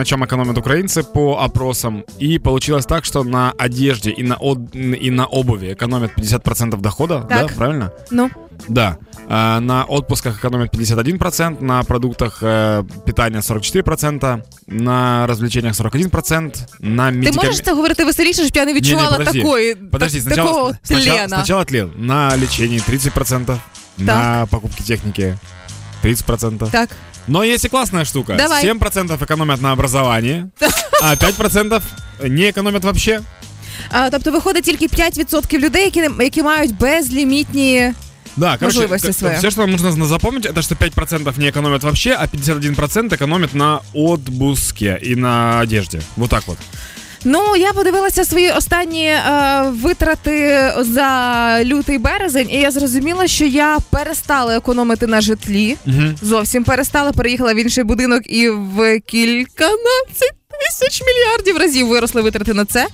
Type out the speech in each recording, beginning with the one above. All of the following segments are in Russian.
на чем экономят украинцы по опросам. И получилось так, что на одежде и на, од... и на обуви экономят 50% дохода, Так. да, правильно? Ну, Да. А, на отпусках экономят 51%, на продуктах э, питания 44%, на развлечениях 41%, на ти медикам- можеш це говорити веселіше, щоб я не відчувала Не-не, подожди. такої Подожди, так- сначала, такого сначала, тлена. сначала тлен. На лечении 30%, на покупке техники 30%. Так. Но есть и классная штука. Давай. 7% экономят на образование, а 5% не экономят вообще. А, тобто виходить тільки 5% людей, які, не- які мають безлімітні. Да, короче, Возможности к- свои. все, что вам нужно запомнить, это что 5% не экономят вообще, а 51% экономят на отпуске и на одежде. Вот так вот. Ну, я подивилася свої останні е, витрати за лютий березень, і я зрозуміла, що я перестала економити на житлі. Мгм. Зовсім перестала, переїхала в інший будинок і в кільканадцять тисяч мільярдів разів виросли витрати на це.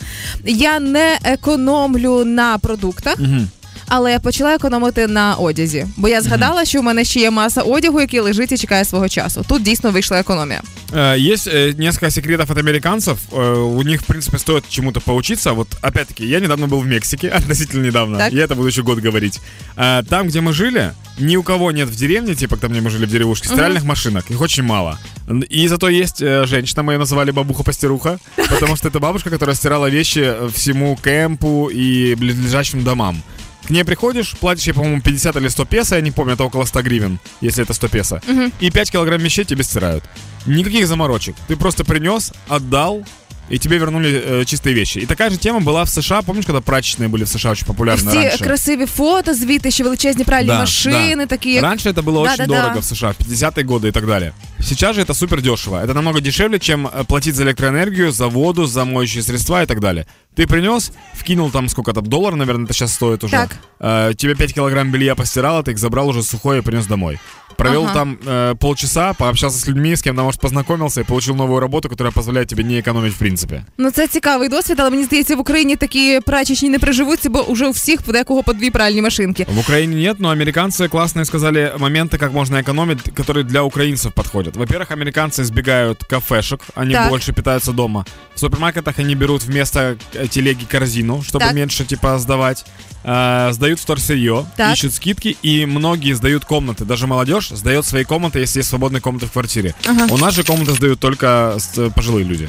Я не економлю на продуктах. Мгм. Але я почала економити на одязі, бо я згадала, що у мене ще є маса одягу, який лежить і чекає свого часу. Тут дійсно вийшла економія. Э, Есть э, несколько секретов от американцев. Э, У них, в принципе, стоит чему-то поучиться. Вот, опять-таки, я недавно был в Мексике, относительно недавно. Так. Я это буду еще год говорить. Э, Там, где мы жили, ни у кого нет в деревне, типа, там, где мы жили в деревушке, стиральных машинок. Их очень мало. Н- И зато есть э, женщина, мы ее называли бабуха-пастеруха, потому что это бабушка, которая стирала вещи э, всему кемпу и близлежащим домам. К ней приходишь, платишь ей, по-моему, 50 или 100 песо, я не помню, это около 100 гривен, если это 100 песо. И 5 килограмм вещей тебе стирают. Никаких заморочек. Ты просто принес, отдал, и тебе вернули э, чистые вещи. И такая же тема была в США. Помнишь, когда прачечные были в США очень популярны Ці раньше? красиві фото, звідти ще величезні пральні Да, машини, да. такі як Раньше это было Да, очень да, да. дорого в США, в 50-е годы и так далее. Сейчас же это супер дешево. Это намного дешевле, чем э, платить за электроэнергию, за воду, за моющие средства и так далее. Ты принес, вкинул там сколько там, доллар, наверное, это сейчас стоит уже. Так. Э, тебе 5 килограмм белья постирал, ты их забрал уже сухое и принес домой. Провел Ага. там э, полчаса, пообщался с людьми, с кем-то, может, познакомился и получил новую работу, которая позволяет тебе не экономить в принципе. ну це цікавий досвід, але мені здається, в Україні такі прачечні не приживуться, бо вже у всіх в декого по дві пральні машинки. В Украине нет, но американцы классные сказали моменты, как можно экономить, которые для украинцев подходят. Во-первых, американцы избегают кафешек, они Так. больше питаются дома. В супермаркетах они берут вместо э, телеги корзину, чтобы Так. меньше типа сдавать. Э, сдают вторсырье, Так. ищут скидки, и многие сдают комнаты. Даже молодежь сдает свои комнаты, если есть свободные комнаты в квартире. Ага. У нас же комнаты сдают только с- пожилые люди.